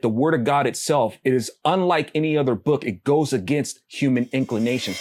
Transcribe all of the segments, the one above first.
The word of God itself, it is unlike any other book. It goes against human inclinations.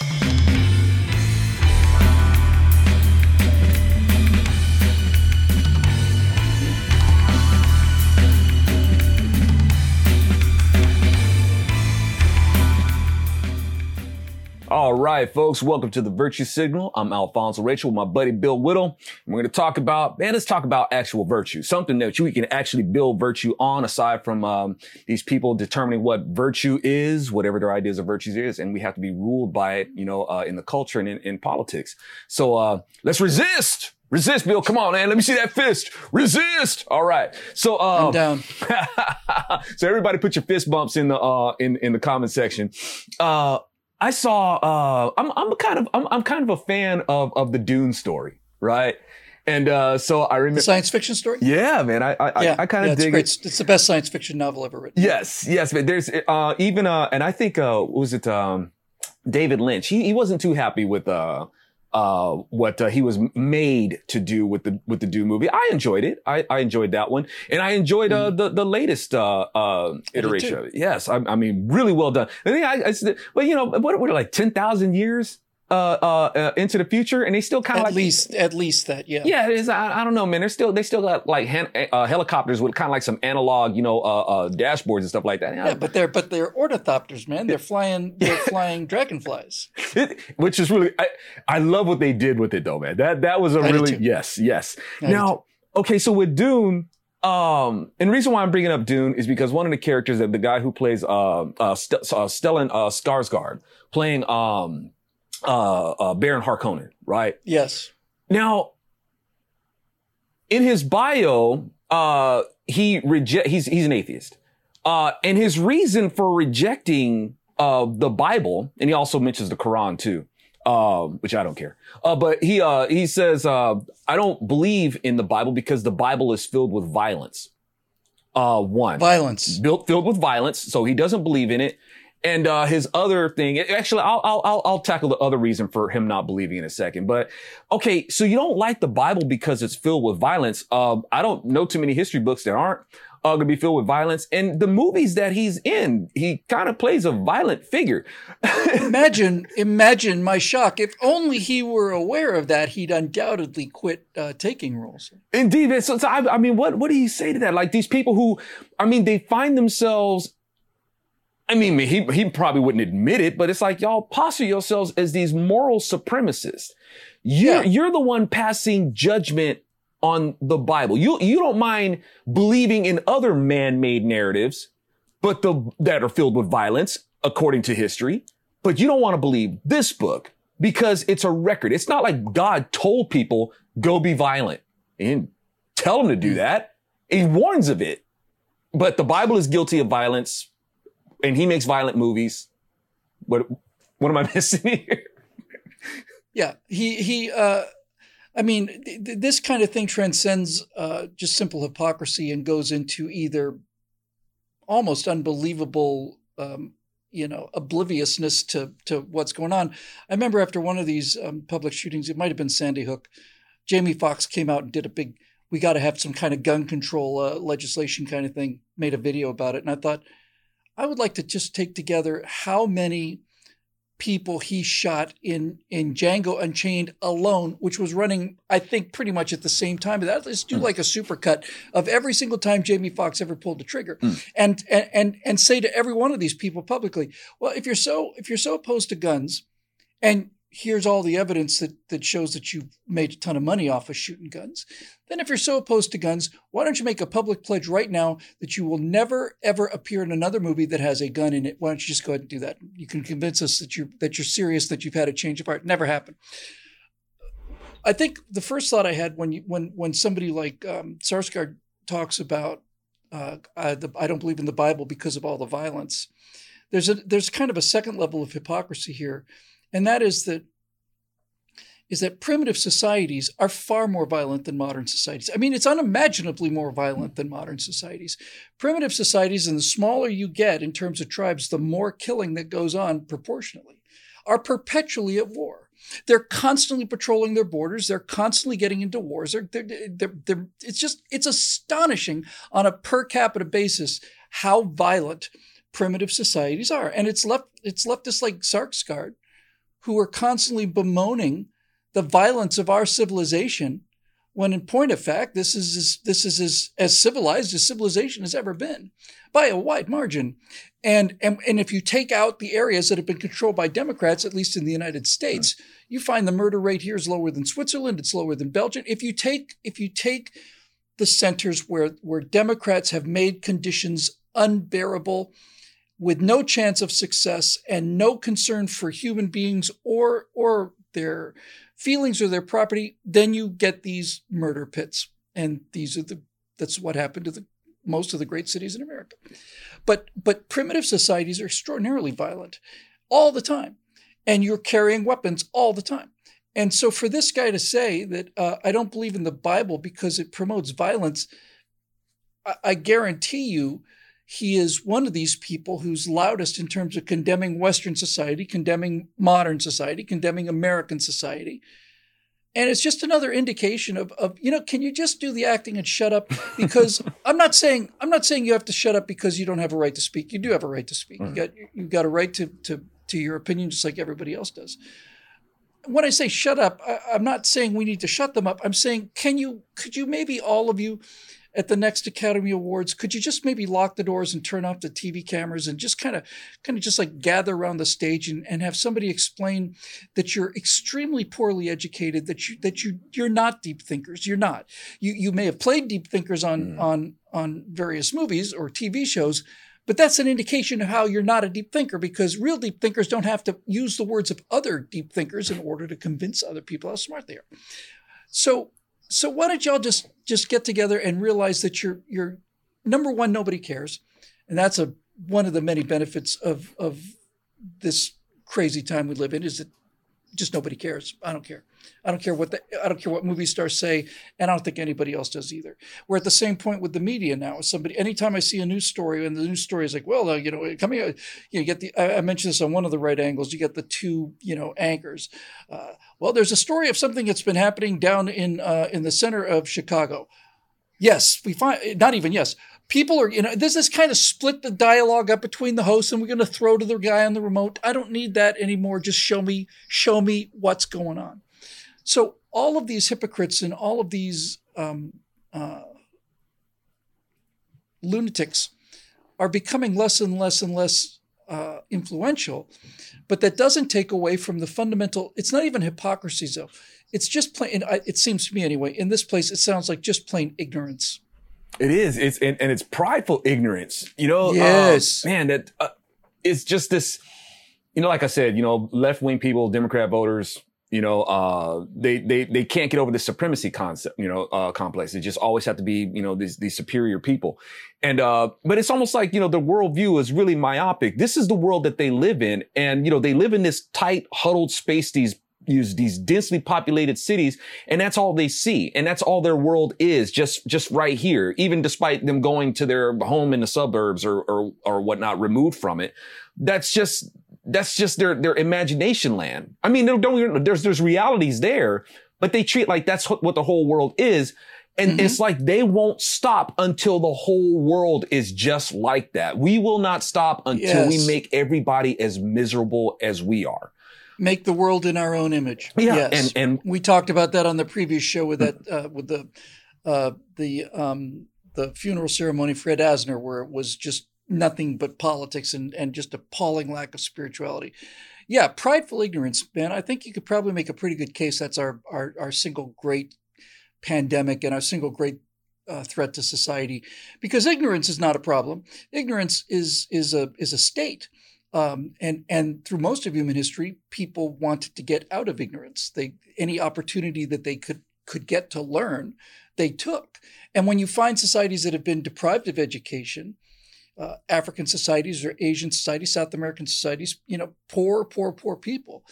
All right, folks, welcome to the Virtue Signal. I'm Alfonzo Rachel with my buddy Bill Whittle. And we're going to talk about, man, let's talk about actual virtue, something that you can actually build virtue on aside from um, these people determining what virtue is, whatever their ideas of virtues is. And we have to be ruled by it, you know, uh, in the culture and in, in politics. So uh, let's resist. Resist, Bill. Come on, man. Let me see that fist. Resist. All right. So, um, I'm down. so everybody put your fist bumps in the, uh, in, in the comment section. Uh, I saw. Uh, I'm I'm kind of I'm I'm kind of a fan of of the Dune story, right? And uh, so I remember The science fiction story? Yeah, man. I I, yeah, I, I kind of it's dig great. it. It's, it's the best science fiction novel ever written. Yes, yes, man. There's uh even uh and I think uh was it um David Lynch. He he wasn't too happy with uh uh what uh, he was made to do with the with the Dune movie. I enjoyed it. I I enjoyed that one. And I enjoyed uh the the latest uh uh iteration of it. Yes, I, I mean really well done. I think I, I but you know what what like 10,000 years uh, uh uh into the future and they still kind of At like least, at least that, yeah. yeah, it is. I, I don't know, man. They're still they still got like han- uh, helicopters with kind of like some analog, you know, uh, uh, dashboards and stuff like that. Yeah, but they're but they're ornithopters, man. They're flying they're flying dragonflies. It- which is really I, I love what they did with it though, man. That that was a I really yes, yes. I now, okay, so with Dune, um, and the reason why I'm bringing up Dune is because one of the characters that the guy who plays uh, uh, St- uh Stellan uh, Skarsgård playing um uh, uh Baron Harkonnen, right? Yes. Now, in his bio, uh, he reject he's he's an atheist. Uh, and his reason for rejecting uh the Bible, and he also mentions the Quran too, um, which I don't care. Uh, but he uh he says uh I don't believe in the Bible because the Bible is filled with violence. Uh, one Violence. built filled with violence, so he doesn't believe in it. And uh, his other thing, actually, I'll, I'll I'll I'll tackle the other reason for him not believing in a second. But okay, so you don't like the Bible because it's filled with violence. Um, I don't know too many history books that aren't uh, going to be filled with violence. And the movies that he's in, he kind of plays a violent figure. Imagine, imagine my shock. If only he were aware of that, he'd undoubtedly quit uh, taking roles. Indeed. So, so I, I mean, what what do you say to that? Like these people who, I mean, they find themselves. I mean, he he probably wouldn't admit it, but it's like y'all posture yourselves as these moral supremacists. You're Yeah. you're the one passing judgment on the Bible. You you don't mind believing in other man-made narratives, but the that are filled with violence according to history, but you don't want to believe this book because it's a record. It's not like God told people go be violent. and tell them to do mm. that. He warns of it. But the Bible is guilty of violence and he makes violent movies. What what am I missing here? Yeah, he he. Uh, I mean, th- th- this kind of thing transcends uh, just simple hypocrisy and goes into either almost unbelievable, um, you know, obliviousness to to what's going on. I remember after one of these um, public shootings, it might have been Sandy Hook. Jamie Foxx came out and did a big. We got to have some kind of gun control uh, legislation kind of thing. Made a video about it, and I thought I would like to just take together how many people he shot in in Django Unchained alone, which was running, I think, pretty much at the same time. But let's do hmm. like a supercut of every single time Jamie Foxx ever pulled the trigger, hmm. and, and and and say to every one of these people publicly, well, if you're so if you're so opposed to guns, and here's all the evidence that that shows that you've made a ton of money off of shooting guns. Then, if you're so opposed to guns, why don't you make a public pledge right now that you will never ever appear in another movie that has a gun in it? Why don't you just go ahead and do that? You can convince us that you're that you're serious, that you've had a change of heart. Never happened. I think the first thought I had when you when when somebody like um, Sarsgaard talks about uh, I, the, I don't believe in the Bible because of all the violence. There's a there's kind of a second level of hypocrisy here, and that is that is that primitive societies are far more violent than modern societies. I mean, it's unimaginably more violent than modern societies. Primitive societies, and the smaller you get in terms of tribes, the more killing that goes on proportionally, are perpetually at war. They're constantly patrolling their borders. They're constantly getting into wars. They're, they're, they're, it's just, it's astonishing on a per capita basis how violent primitive societies are. And it's left it's leftists like Sarkisgard who are constantly bemoaning the violence of our civilization when in point of fact this is as, this is as, as civilized as civilization has ever been by a wide margin and, and and if you take out the areas that have been controlled by democrats at least in the united states mm. you find the murder rate here is lower than switzerland it's lower than belgium if you take if you take the centers where where democrats have made conditions unbearable with no chance of success and no concern for human beings or or their feelings or their property, then you get these murder pits. And these are the that's what happened to the most of the great cities in America. But but primitive societies are extraordinarily violent all the time. And you're carrying weapons all the time. And so for this guy to say that uh, I don't believe in the Bible because it promotes violence, I, I guarantee you he is one of these people who's loudest in terms of condemning Western society, condemning modern society, condemning American society. And it's just another indication of, of, you know, can you just do the acting and shut up? Because I'm not saying I'm not saying you have to shut up because you don't have a right to speak. You do have a right to speak. Mm-hmm. You got you've got a right to to to your opinion, just like everybody else does. When I say shut up, I, I'm not saying we need to shut them up. I'm saying, can you could you maybe all of you at the next Academy Awards, could you just maybe lock the doors and turn off the TV cameras and just kind of kind of just like gather around the stage and, and have somebody explain that you're extremely poorly educated, that you that you you're not deep thinkers. You're not. You you may have played deep thinkers on mm. on on various movies or TV shows, but that's an indication of how you're not a deep thinker because real deep thinkers don't have to use the words of other deep thinkers in order to convince other people how smart they are. So so why don't y'all just just get together and realize that you're you're number one, nobody cares, and that's a one of the many benefits of of this crazy time we live in is that just nobody cares. I don't care. I don't care what the, I don't care what movie stars say, and I don't think anybody else does either. We're at the same point with the media now. Somebody, anytime I see a news story, and the news story is like, well, uh, you know, coming, out, you, get the. I, I, mentioned this on one of the right angles. You get the two, you know, anchors. Uh, well, there's a story of something that's been happening down in uh, in the center of Chicago. Yes, we find not even yes people are, you know, this is kind of split the dialogue up between the hosts and we're going to throw to the guy on the remote. I don't need that anymore. Just show me, show me what's going on. So all of these hypocrites and all of these um, uh, lunatics are becoming less and less and less uh, influential, but that doesn't take away from the fundamental. It's not even hypocrisy, though. It's just plain. It seems to me, anyway. In this place, it sounds like just plain ignorance. It is. It's and, and it's prideful ignorance. You know, uh, yes, man. That uh, it's just this. You know, like I said, you know, left wing people, Democrat voters, you know, uh, they they they can't get over the supremacy concept, you know, uh, complex. They just always have to be, you know, these these superior people, and uh, but it's almost like you know the worldview is really myopic. This is the world that they live in, and you know they live in this tight, huddled space. These use these densely populated cities and that's all they see and that's all their world is just just right here even despite them going to their home in the suburbs or or, or whatnot removed from it that's just that's just their their imagination land i mean don't there's there's realities there but they treat like that's what the whole world is and mm-hmm. it's like they won't stop until the whole world is just like that. We will not stop until yes. we make everybody as miserable as we are make the world in our own image. Yeah, yes. and and we talked about that on the previous show with that uh, with the uh, the um, the funeral ceremony for Ed Asner, where it was just nothing but politics and and just appalling lack of spirituality. Yeah, prideful ignorance, man. I think you could probably make a pretty good case. That's our our, our single great pandemic and our single great uh, threat to society, because ignorance is not a problem. Ignorance is is a is a state. Um, and and through most of human history, people wanted to get out of ignorance. They any opportunity that they could could get to learn, they took. And when you find societies that have been deprived of education, uh, African societies or Asian societies, South American societies, you know, poor, poor, poor people,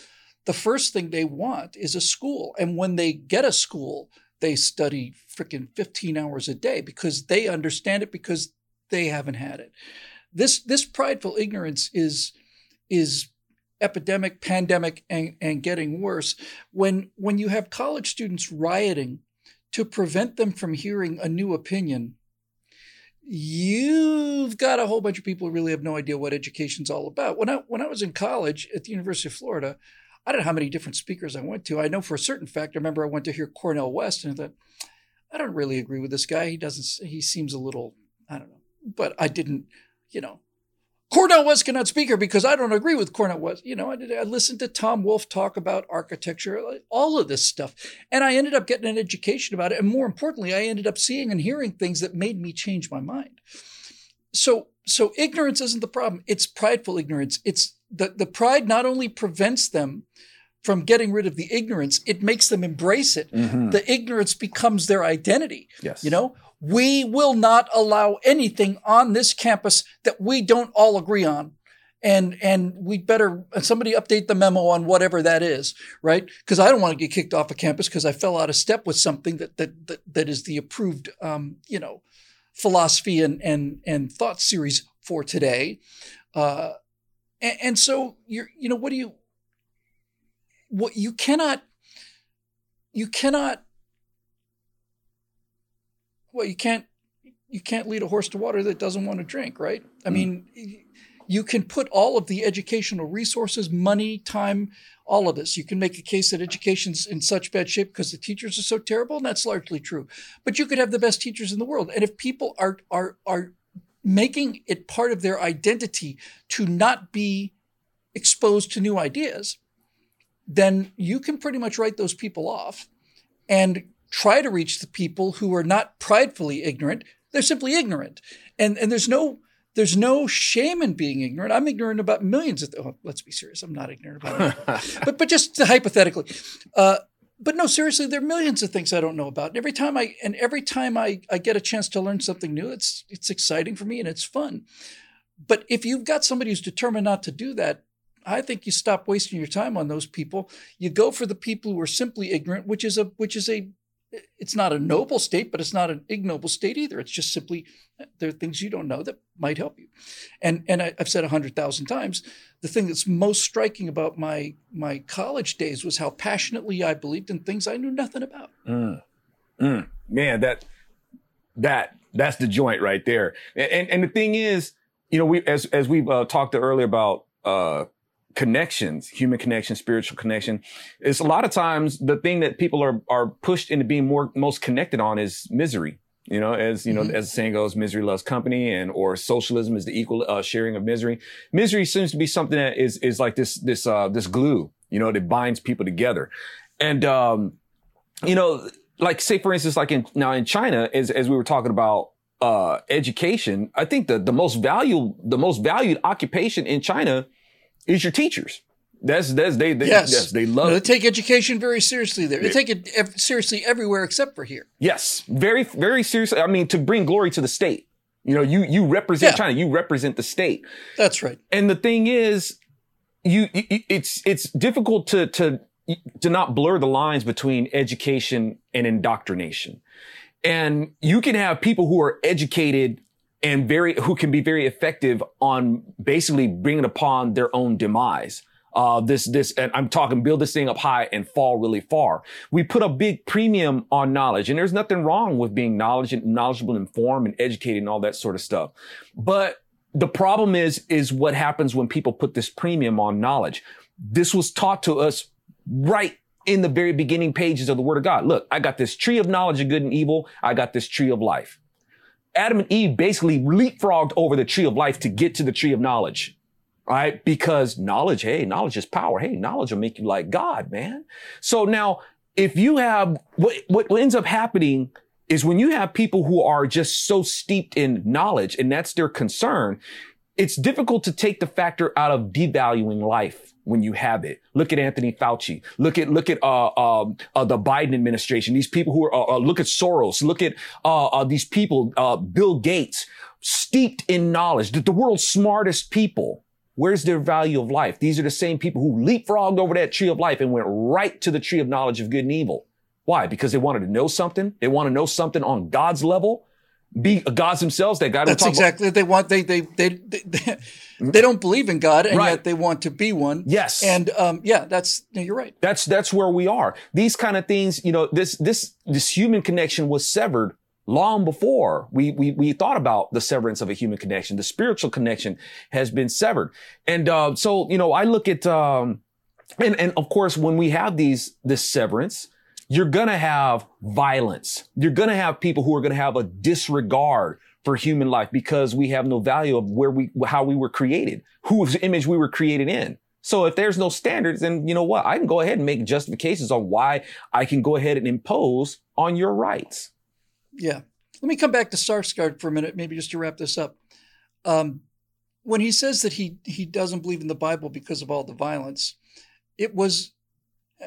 the first thing they want is a school. And when they get a school, they study freaking 15 hours a day because they understand it because they haven't had it. This this prideful ignorance is is epidemic, pandemic, and, and getting worse. When when you have college students rioting to prevent them from hearing a new opinion, you've got a whole bunch of people who really have no idea what education's all about. When I when I was in college at the University of Florida, I don't know how many different speakers I went to. I know for a certain fact. I remember I went to hear Cornel West, and I thought, I don't really agree with this guy. He doesn't. He seems a little. I don't know. But I didn't. You know, Cornel West cannot speak here because I don't agree with Cornel West. You know, I, did, I listened to Tom Wolfe talk about architecture, all of this stuff. And I ended up getting an education about it. And more importantly, I ended up seeing and hearing things that made me change my mind. So, so ignorance isn't the problem. It's prideful ignorance. It's the, the pride not only prevents them from getting rid of the ignorance, it makes them embrace it. Mm-hmm. The ignorance becomes their identity. Yes. You know, we will not allow anything on this campus that we don't all agree on. And and we better somebody update the memo on whatever that is, right? Because I don't want to get kicked off a campus because I fell out of step with something that that that, that is the approved, um, you know, philosophy and and and thought series for today. Uh, and, and so you're, you know, what do you, what you cannot, you cannot well, you can't you can't lead a horse to water that doesn't want to drink, right? I mm. mean, you can put all of the educational resources, money, time, all of this. You can make a case that education's in such bad shape because the teachers are so terrible, and that's largely true. But you could have the best teachers in the world, and if people are are are making it part of their identity to not be exposed to new ideas, then you can pretty much write those people off and try to reach the people who are not pridefully ignorant. They're simply ignorant. And, and there's no there's no shame in being ignorant. I'm ignorant about millions of. Th- oh, let's be serious. I'm not ignorant about it, but but just hypothetically, uh, but no, seriously, there are millions of things I don't know about. And every time I and every time I, I get a chance to learn something new, it's it's exciting for me and it's fun. But if you've got somebody who's determined not to do that, I think you stop wasting your time on those people. You go for the people who are simply ignorant, which is a which is a it's not a noble state, but it's not an ignoble state either. It's just simply there are things you don't know that might help you. And and I, have said a hundred thousand times, the thing that's most striking about my my college days was how passionately I believed in things I knew nothing about. Mm. Mm. Man, that that that's the joint right there. And and, and the thing is, you know, we as as we've uh, talked earlier about uh, connections, human connection, spiritual connection. It's a lot of times the thing that people are, are pushed into being more, most connected on is misery. You know, as you know, mm-hmm. as the saying goes, misery loves company, and or socialism is the equal uh, sharing of misery. Misery seems to be something that is is like this this uh, this glue, you know, that binds people together. And um, you know, like say for instance, like in now in China, as as we were talking about uh, education, I think the the most valuable the most valued occupation in China is your teachers. That's that's they, they yes. yes they love no, they take education very seriously there. They, they take it seriously everywhere except for here. Yes, very very seriously. I mean, to bring glory to the state. You know, you you represent yeah. China. You represent the state. That's right. And the thing is, you it's it's difficult to to to not blur the lines between education and indoctrination. And you can have people who are educated and very, who can be very effective on basically bringing upon their own demise. Uh, this, this, and I'm talking build this thing up high and fall really far. We put a big premium on knowledge and there's nothing wrong with being knowledge and knowledgeable, informed and educated and all that sort of stuff. But the problem is, is what happens when people put this premium on knowledge. This was taught to us right in the very beginning pages of the word of God. Look, I got this tree of knowledge of good and evil. I got this tree of life. Adam and Eve basically leapfrogged over the tree of life to get to the tree of knowledge. Right? Because knowledge, hey, knowledge is power. Hey, knowledge will make you like God, man. So now, if you have, what, what ends up happening is when you have people who are just so steeped in knowledge and that's their concern, it's difficult to take the factor out of devaluing life when you have it. Look at Anthony Fauci. Look at look at uh, uh, uh, the Biden administration. These people who are uh, uh, look at Soros. Look at uh, these people. Bill Gates, steeped in knowledge, the, the world's smartest people. Where's their value of life? These are the same people who leapfrogged over that tree of life and went right to the tree of knowledge of good and evil. Why? Because they wanted to know something. They want to know something on God's level be gods themselves. That God. That's exactly. About. They want. They they they they, they don't believe in God, and right. yet they want to be one. Yes. And um, yeah, that's you're right. That's that's where we are. These kind of things, you know, this this this human connection was severed long before we, we, we thought about the severance of a human connection. The spiritual connection has been severed. And, uh, so, you know, I look at, um, and, and of course, when we have these, this severance, you're going to have violence. You're going to have people who are going to have a disregard for human life because we have no value of where we, how we were created, whose image we were created in. So if there's no standards, then you know what? I can go ahead and make justifications on why I can go ahead and impose on your rights. Yeah. Let me come back to Sarsgaard for a minute, maybe just to wrap this up. Um, when he says that he he doesn't believe in the Bible because of all the violence, it was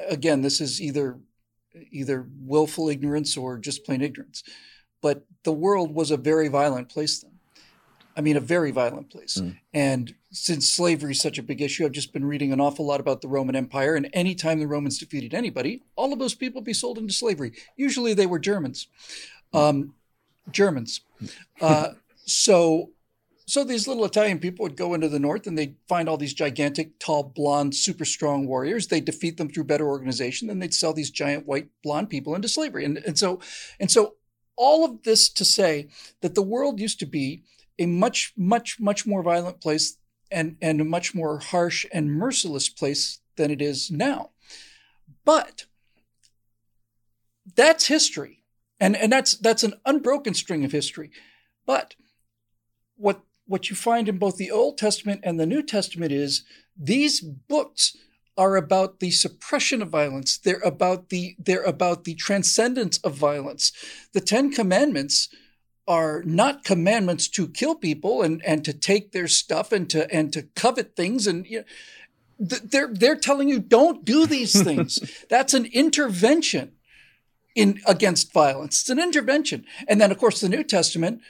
again, this is either either willful ignorance or just plain ignorance. But the world was a very violent place then. I mean, a very violent place. Mm. And since slavery is such a big issue, I've just been reading an awful lot about the Roman Empire. And anytime the Romans defeated anybody, all of those people be sold into slavery. Usually they were Germans. Um, Germans. Uh, so so these little Italian people would go into the north and they'd find all these gigantic, tall, blonde, super strong warriors. They'd defeat them through better organization. Then they'd sell these giant white blonde people into slavery. And, and so and so all of this to say that the world used to be a much, much, much more violent place and, and a much more harsh and merciless place than it is now. But that's history. And, and that's that's an unbroken string of history. But what what you find in both the Old Testament and the New Testament is these books are about the suppression of violence. They're about the they're about the transcendence of violence. The Ten Commandments are not commandments to kill people and, and to take their stuff and to and to covet things and you know, they're they're telling you don't do these things. That's an intervention in against violence. It's an intervention. And then of course the New Testament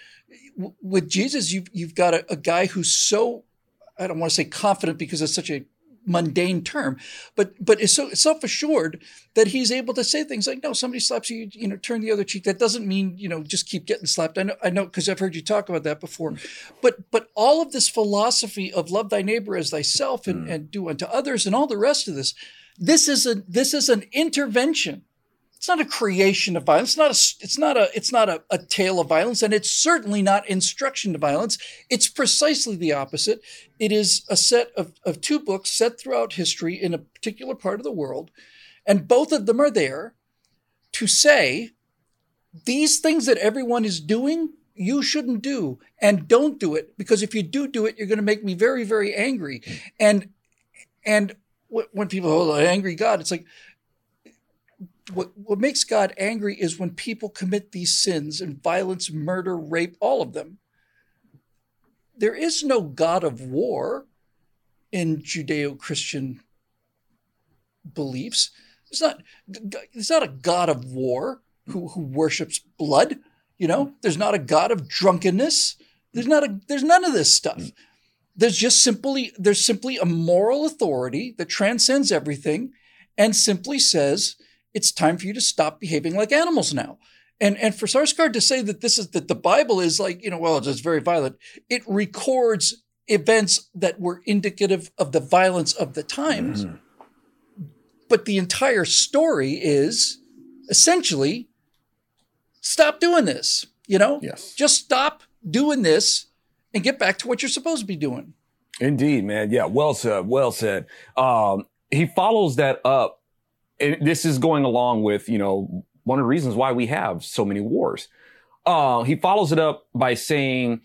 with Jesus, you've you've got a, a guy who's so I don't want to say confident because it's such a mundane term, but but is so self assured that he's able to say things like, "No, somebody slaps you, you know, turn the other cheek." That doesn't mean you know just keep getting slapped. I know, I know, because I've heard you talk about that before. But but all of this philosophy of love thy neighbor as thyself and, mm. and do unto others and all the rest of this, this is a this is an intervention it's not a creation of violence. It's not a, it's not a, it's not a, a tale of violence, and it's certainly not instruction to violence. It's precisely the opposite. It is a set of, of two books set throughout history in a particular part of the world, and both of them are there to say these things that everyone is doing, you shouldn't do, and don't do it because if you do do it, you're going to make me very, very angry. And and when people, oh, angry God, it's like what, what makes God angry is when people commit these sins and violence, murder, rape, all of them. There is no God of war in Judeo Christian beliefs. It's not, it's not a God of war who, who worships blood. You know, there's not a God of drunkenness. There's not a, there's none of this stuff. There's just simply, there's simply a moral authority that transcends everything and simply says, it's time for you to stop behaving like animals now. And and for Sarsgaard to say that this is that the Bible is like, you know, well, it's very violent, it records events that were indicative of the violence of the times. Mm-hmm. But the entire story is essentially stop doing this, you know? Yes. Just stop doing this and get back to what you're supposed to be doing. Indeed, man. Yeah, well said. Well said. Um, he follows that up this is going along with, you know, one of the reasons why we have so many wars. Uh, he follows it up by saying,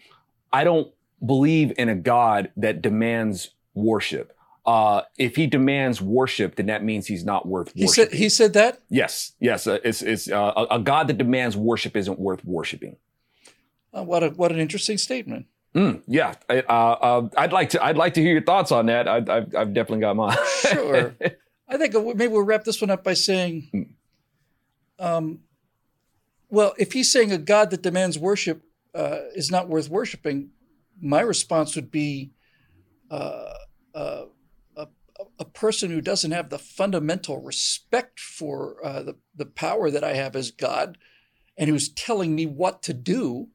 I don't believe in a God that demands worship. Uh, if he demands worship, then that means he's not worth worship. he Said, he said that? Yes. Yes. Uh, it's, it's, uh, a, God that demands worship isn't worth worshiping. Uh, what a, what an interesting statement. Mm, yeah. I, would uh, like to, I'd like to hear your thoughts on that. I, have I've definitely got mine. sure. I think maybe we'll wrap this one up by saying, um, well, if he's saying a God that demands worship uh, is not worth worshiping, my response would be uh, uh, a, a, person who doesn't have the fundamental respect for uh, the, the power that I have as God and who's telling me what to do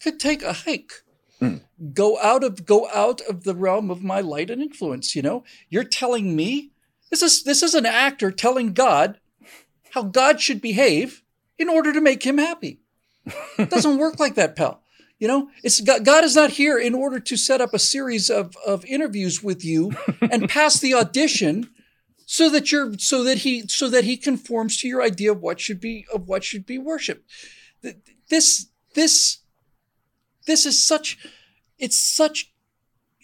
could take a hike. Mm. Go out of go out of the realm of my light and influence. You know, you're telling me this is this is an actor telling God how God should behave in order to make him happy. It doesn't work like that, pal. You know, it's God is not here in order to set up a series of, of interviews with you and pass the audition so that you're so that he so that he conforms to your idea of what should be of what should be worshiped. This this this is such it's such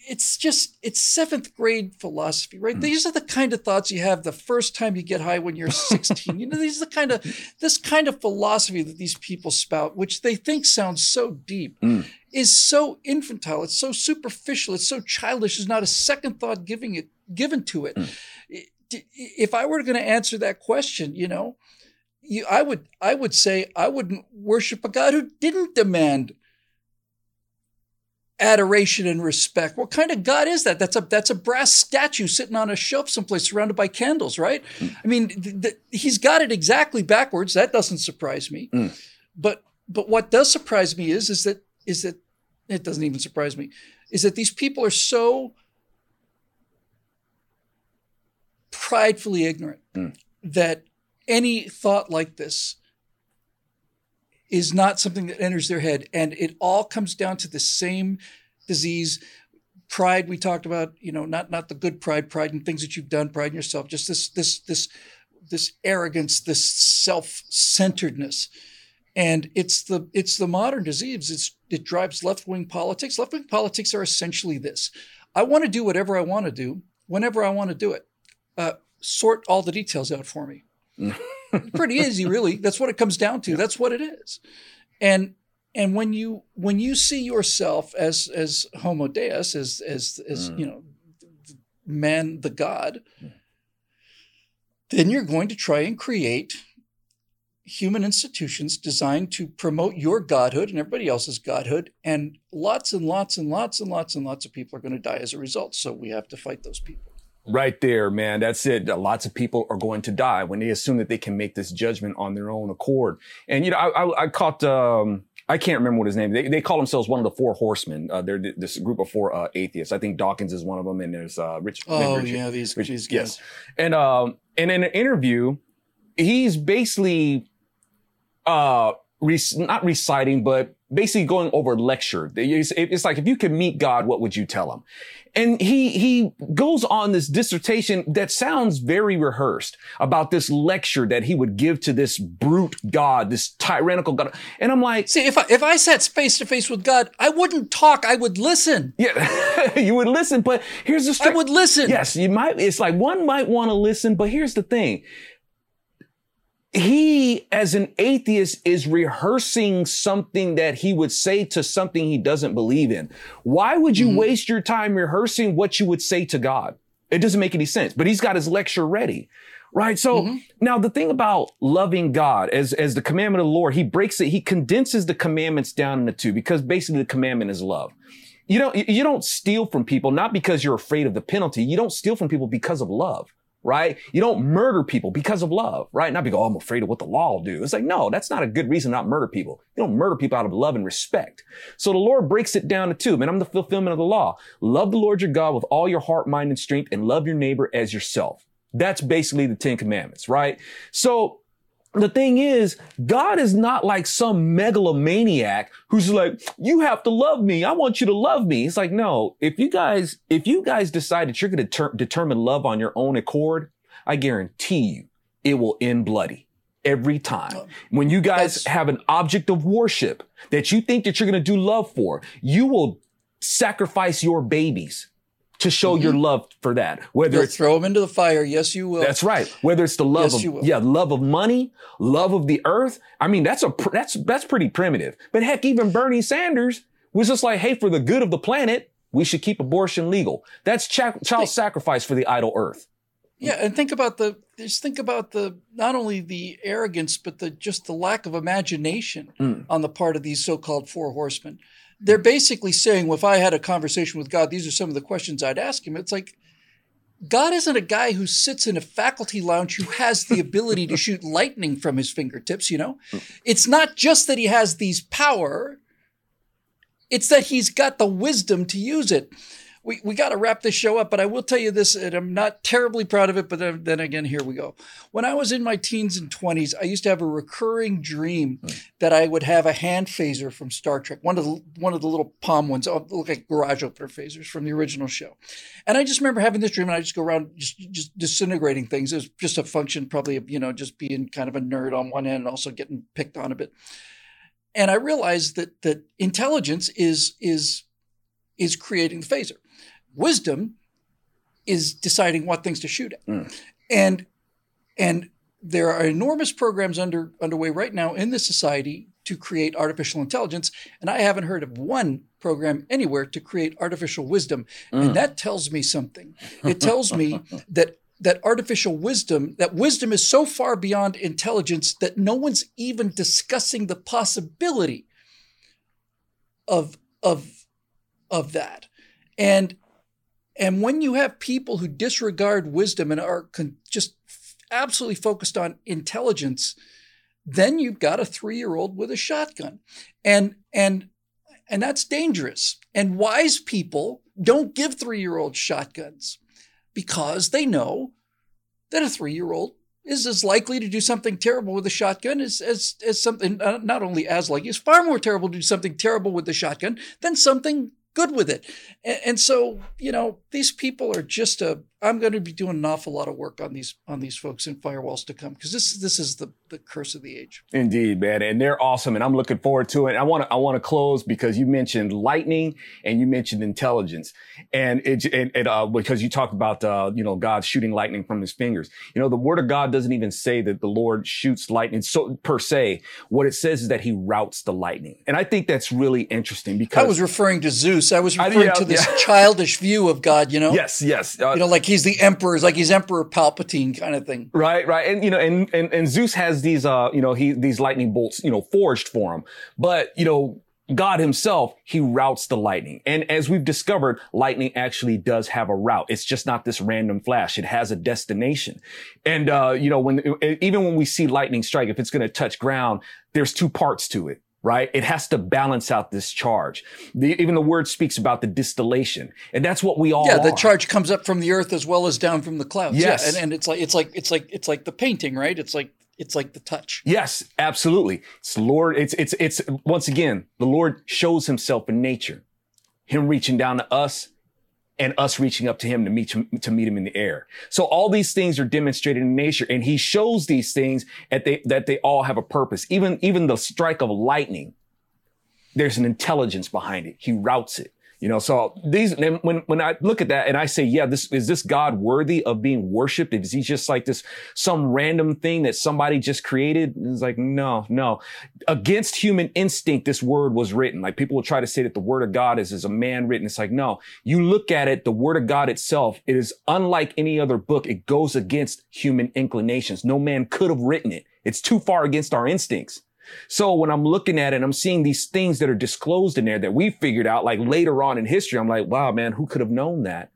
it's just it's seventh grade philosophy, right? Mm. These are the kind of thoughts you have the first time you get high when you're 16. you know, these are the kind of this kind of philosophy that these people spout, which they think sounds so deep, mm. is so infantile. It's so superficial. It's so childish. There's not a second thought giving it given to it. Mm. If I were going to answer that question, you know, you, I would I would say I wouldn't worship a God who didn't demand adoration and respect. What kind of God is that? That's a that's a brass statue sitting on a shelf someplace surrounded by candles, right? Mm. I mean, th- th- he's got it exactly backwards. That doesn't surprise me. Mm. But but what does surprise me is is that is that it doesn't even surprise me is that these people are so pridefully ignorant mm. that any thought like this is not something that enters their head. And it all comes down to the same disease. Pride we talked about, you know, not not the good pride, pride in things that you've done, pride in yourself, just this this this this arrogance, this self-centeredness. And it's the it's the modern disease. It's it drives left-wing politics. Left-wing politics are essentially this. I want to do whatever I want to do, whenever I want to do it. Uh, sort all the details out for me. Pretty easy, really. That's what it comes down to. That's what it is. And and when you when you see yourself as as homo deus, as as as mm. you know, man the god, then you're going to try and create human institutions designed to promote your godhood and everybody else's godhood. And lots and lots and lots and lots and lots of people are going to die as a result. So we have to fight those people. Right there, man. That's it. Lots of people are going to die when they assume that they can make this judgment on their own accord. And, you know, I, I, I caught, um, I can't remember what his name. They, they call themselves one of the four horsemen. Uh, they're this group of four uh, atheists. I think Dawkins is one of them, and there's uh, Rich. Oh Rich, yeah, these Rich, these guys. Yes, and um, and in an interview, he's basically uh, re- not reciting, but basically going over lecture. It's like if you could meet God, what would you tell him? And he, he goes on this dissertation that sounds very rehearsed about this lecture that he would give to this brute God, this tyrannical God. And I'm like, see, if I, if I sat face to face with God, I wouldn't talk. I would listen. Yeah, you would listen. But here's the, str- I would listen. Yes, you might. It's like one might want to listen, but here's the thing he, as an atheist, is rehearsing something that he would say to something he doesn't believe in. Why would you mm-hmm. waste your time rehearsing what you would say to God? It doesn't make any sense, but he's got his lecture ready. Right. So mm-hmm. now the thing about loving God as, as the commandment of the Lord, he breaks it. He condenses the commandments down into two because basically the commandment is love. You don't, you don't steal from people, not because you're afraid of the penalty. You don't steal from people because of love right? You don't murder people because of love, right? Not because, oh, I'm afraid of what the law will do. It's like, no, that's not a good reason to not murder people. You don't murder people out of love and respect. So the Lord breaks it down to two, man. I'm the fulfillment of the law. Love the Lord your God with all your heart, mind, and strength and love your neighbor as yourself. That's basically the Ten Commandments, right? So the thing is, God is not like some megalomaniac who's like, you have to love me. I want you to love me. It's like, no, if you guys, if you guys decide that you're going to ter- determine love on your own accord, I guarantee you it will end bloody every time. Um, when you guys That's... have an object of worship that you think that you're going to do love for, you will sacrifice your babies to show mm-hmm. your love for that. Whether You'll it's throw them into the fire, yes, you will. That's right. Whether it's the love yes, of yeah, love of money, love of the earth. I mean, that's a that's that's pretty primitive. But heck, even Bernie Sanders was just like, hey, for the good of the planet, we should keep abortion legal. That's ch- child sacrifice for the idol earth. Yeah, and think about the just think about the not only the arrogance, but the just the lack of imagination mm. on the part of these so-called four horsemen they're basically saying, well, if I had a conversation with God, these are some of the questions I'd ask him. It's like, God isn't a guy who sits in a faculty lounge who has the ability to shoot lightning from his fingertips, you know? Hmm. It's not just that he has these power, it's that he's got the wisdom to use it. We, we got to wrap this show up, but I will tell you this, and I'm not terribly proud of it, but then, then again, here we go. When I was in my teens and 20s, I used to have a recurring dream mm. that I would have a hand phaser from Star Trek, one of the, one of the little palm ones, oh, look like garage opener phasers from the original show. And I just remember having this dream, and I just go around just, just disintegrating things. It was just a function, probably, of, you know, just being kind of a nerd on one end and also getting picked on a bit. And I realized that that intelligence is is is creating the phaser. Wisdom is deciding what things to shoot at. Mm. And and there are enormous programs under underway right now in this society to create artificial intelligence, and I haven't heard of one program anywhere to create artificial wisdom. Mm. And that tells me something. It tells me that that artificial wisdom, that wisdom is so far beyond intelligence that no one's even discussing the possibility of of of that. And and when you have people who disregard wisdom and are con- just absolutely focused on intelligence, then you've got a three-year-old with a shotgun, and and and that's dangerous. And wise people don't give three-year-olds shotguns because they know that a three-year-old is as likely to do something terrible with a shotgun as as, as something uh, not only as likely, it's far more terrible to do something terrible with the shotgun than something good with it. And, and, so, you know, these people are just a. I'm going to be doing an awful lot of work on these on these folks in firewalls to come because this this is the the curse of the age. Indeed, man, and they're awesome, and I'm looking forward to it. I want to I want to close because you mentioned lightning and you mentioned intelligence, and it and it, uh, because you talked about uh, you know God shooting lightning from His fingers. You know, the Word of God doesn't even say that the Lord shoots lightning so per se. What it says is that He routes the lightning, and I think that's really interesting because I was referring to Zeus. I was referring I, yeah, to this yeah. childish view of God. You know? Yes, yes. Uh, you know, like he's the emperor, like he's Emperor Palpatine kind of thing. Right, right, and you know, and and, and Zeus has these, uh, you know, he these lightning bolts, you know, forged for him, but you know. God himself, he routes the lightning. And as we've discovered, lightning actually does have a route. It's just not this random flash. It has a destination. And, uh, you know, when, even when we see lightning strike, if it's going to touch ground, there's two parts to it right? It has to balance out this charge. The, even the word speaks about the distillation, and that's what we all. Yeah, the are. charge comes up from the earth as well as down from the clouds. Yes, yeah, and, and it's like it's like it's like it's like the painting, right? It's like it's like the touch. Yes, absolutely. It's Lord. It's it's it's once again the Lord shows Himself in nature, Him reaching down to us and us reaching up to him to meet him, to meet him in the air. So all these things are demonstrated in nature and he shows these things that they, that they all have a purpose. Even, even the strike of lightning, there's an intelligence behind it. He routes it. You know, so these, when, when I look at that and I say, yeah, this, is this God worthy of being worshiped? Is he just like this, some random thing that somebody just created? It's like, no, no. Against human instinct, this word was written. Like people will try to say that the word of God is, is a man written. It's like, no, you look at it, the word of God itself, it is unlike any other book. It goes against human inclinations. No man could have written it. It's too far against our instincts. So when I'm looking at it, I'm seeing these things that are disclosed in there that we figured out like later on in history. I'm like, wow, man, who could have known that?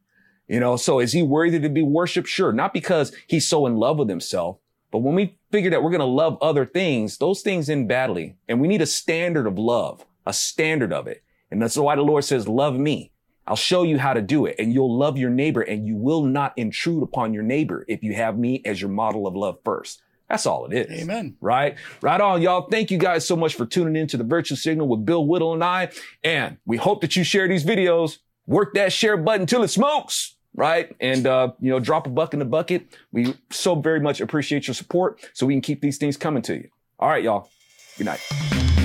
You know, so is he worthy to be worshiped? Sure. Not because he's so in love with himself, but when we figure that we're going to love other things, those things end badly. And we need a standard of love, a standard of it. And that's why the Lord says, love me. I'll show you how to do it and you'll love your neighbor and you will not intrude upon your neighbor if you have me as your model of love first. That's all it is. Amen. Right? Right on, y'all. Thank you guys so much for tuning in to the Virtue Signal with Bill Whittle and I. And we hope that you share these videos. Work that share button till it smokes. Right? And, uh, you know, drop a buck in the bucket. We so very much appreciate your support so we can keep these things coming to you. All right, y'all. Good night.